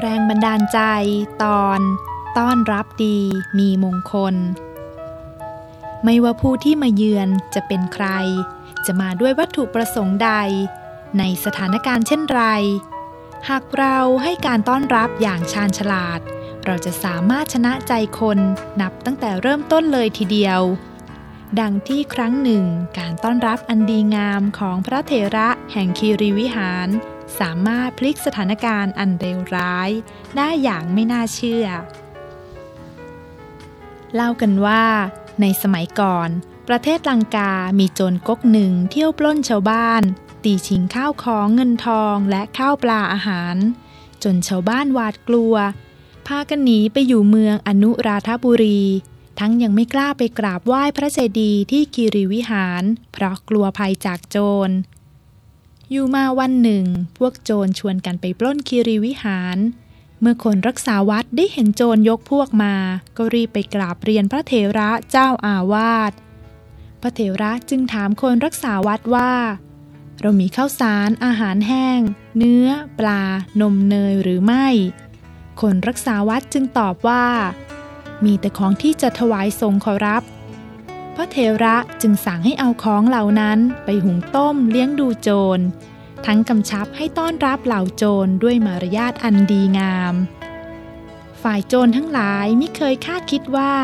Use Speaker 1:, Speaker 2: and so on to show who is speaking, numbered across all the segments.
Speaker 1: แรงบันดาลใจ ตอน ต้อนรับดีมีมงคล ไม่ว่าผู้ที่มาเยือนจะเป็นใคร จะมาด้วยวัตถุประสงค์ใด ในสถานการณ์เช่นไร หากเราให้การต้อนรับอย่างชาญฉลาด เราจะสามารถชนะใจคนนับตั้งแต่เริ่มต้นเลยทีเดียว ดังที่ครั้งหนึ่งการต้อนรับอันดีงามของพระเถระแห่งคีรีวิหาร สามารถพลิกสถานการณ์อันเลวร้าย ได้อย่างไม่น่าเชื่อ เล่ากันว่า ในสมัยก่อน ประเทศลังกา มีโจรก๊กหนึ่งเที่ยวปล้นชาวบ้าน ตีชิงข้าวของเงินทองและข้าวปลาอาหาร จนชาวบ้านหวาดกลัว พากันหนีไปอยู่เมืองอนุราธบุรีทั้งยังไม่กล้าไปกราบไหว้พระเจดีย์ที่คีรีวิหาร เพราะกลัวภัยจากโจร อยู่มาวันหนึ่ง พวกโจรชวนกันไปปล้นคีรีวิหาร เมื่อคนรักษาวัดได้เห็นโจรยกพวกมา ก็รีบไปกราบเรียนพระเถระเจ้าอาวาส พระเถระจึงถามคนรักษาวัดว่า เรามีข้าวสารอาหารแห้ง เนื้อ ปลา นมเนยหรือไม่ คนรักษาวัดจึงตอบว่า มีแต่ของที่จะถวายสงขอรับ พระเถระจึงสั่งให้เอาของเหล่านั้นไปหุงต้มเลี้ยงดูโจร ทั้งกำชับให้ต้อนรับเหล่าโจรด้วยมารยาทอันดีงาม ฝ่ายโจรทั้งหลายไม่เคยคาดคิดว่า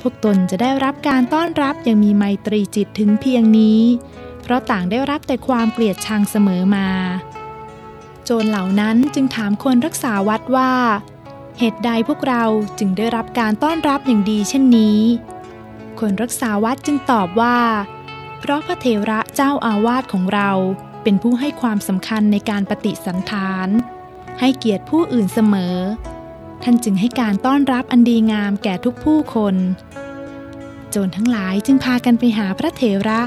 Speaker 1: พวกตนจะได้รับการต้อนรับอย่างมีไมตรีจิตถึงเพียงนี้ เพราะต่างได้รับแต่ความเกลียดชังเสมอมา โจรเหล่านั้นจึงถามคนรักษาวัดว่า เหตุใดพวกเราจึงได้รับการต้อนรับอย่างดีเช่นนี้ คนรักษาวัดจึงตอบว่า เพราะพระเถระเจ้าอาวาสของเราเป็นผู้ให้ความสำคัญในการปฏิสันฐาน ให้เกียรติผู้อื่นเสมอ ท่านจึงให้การต้อนรับอันดีงามแก่ทุกผู้คน โจรทั้งหลายจึงพากันไปหาพระเถระ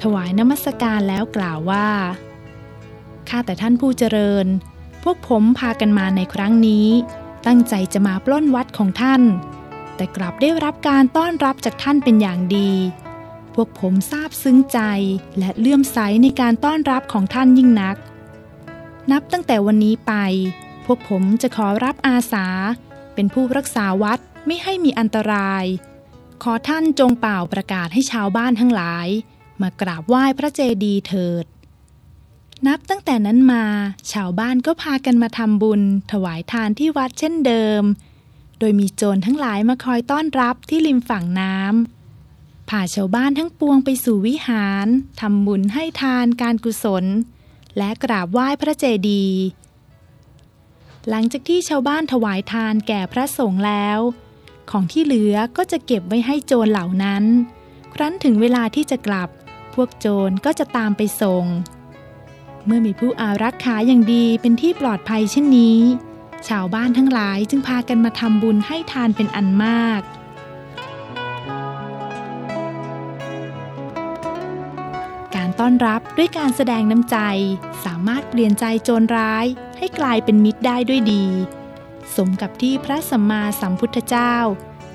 Speaker 1: ถวายนมัสการแล้วกล่าวว่า ข้าแต่ท่านผู้เจริญ พวกผมพากันมาในครั้งนี้ ตั้งใจจะมาปล้นวัดของท่าน แต่กลับได้รับการต้อนรับจากท่านเป็นอย่างดี พวกผมซาบซึ้งใจและเลื่อมใสในการต้อนรับของท่านยิ่งนัก นับตั้งแต่วันนี้ไป พวกผมจะขอรับอาสา เป็นผู้รักษาวัดไม่ให้มีอันตราย ขอท่านจงเป่าประกาศให้ชาวบ้านทั้งหลาย มากราบไหว้พระเจดีย์เถิดนับตั้งแต่นั้นมา ชาวบ้านก็พากันมาทำบุญ ถวายทานที่วัดเช่นเดิม โดยมีโจรทั้งหลายมาคอยต้อนรับที่ริมฝั่งน้ำพาชาวบ้านทั้งปวงไปสู่วิหารทำบุญให้ทานการกุศล และกราบไหว้พระเจดีย์หลังจากที่ชาวบ้านถวายทานแก่พระสงฆ์แล้ว ของที่เหลือก็จะเก็บไว้ให้โจรเหล่านั้น ครั้นถึงเวลาที่จะกลับ พวกโจรก็จะตามไปส่ง เมื่อมีผู้อารักขาอย่างดีเป็นที่ปลอดภัยเช่นนี้ ชาวบ้านทั้งหลายจึงพากันมาทำบุญให้ทานเป็นอันมาก การต้อนรับด้วยการแสดงน้ำใจ สามารถเปลี่ยนใจโจรร้ายให้กลายเป็นมิตรได้ด้วยดี สมกับที่พระสัมมาสัมพุทธเจ้า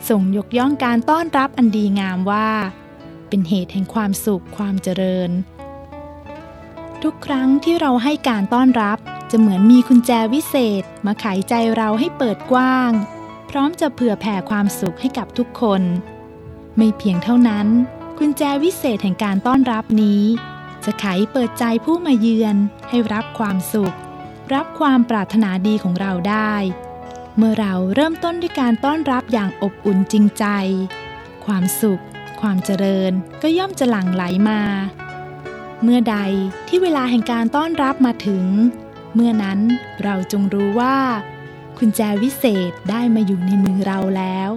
Speaker 1: ทรงยกย่องการต้อนรับอันดีงามว่า เป็นเหตุแห่งความสุขความเจริญ ทุกครั้งที่เราให้การต้อนรับ จะเหมือนมีกุญแจวิเศษมาไขใจเราให้เปิดกว้าง พร้อมจะเผื่อแผ่ความสุขให้กับทุกคน ไม่เพียงเท่านั้นกุญแจวิเศษแห่งการต้อนรับนี้ จะไขเปิดใจผู้มาเยือนให้รับความสุข รับความปรารถนาดีของเราได้ เมื่อเราเริ่มต้นด้วยการต้อนรับอย่างอบอุ่นจริงใจ ความสุข ความเจริญก็ย่อมจะหลั่งไหลมา เมื่อใดที่เวลาแห่งการต้อนรับมาถึง เมื่อนั้นเราจงรู้ว่า คุณแจวิเศษได้มาอยู่ในมือเราแล้ว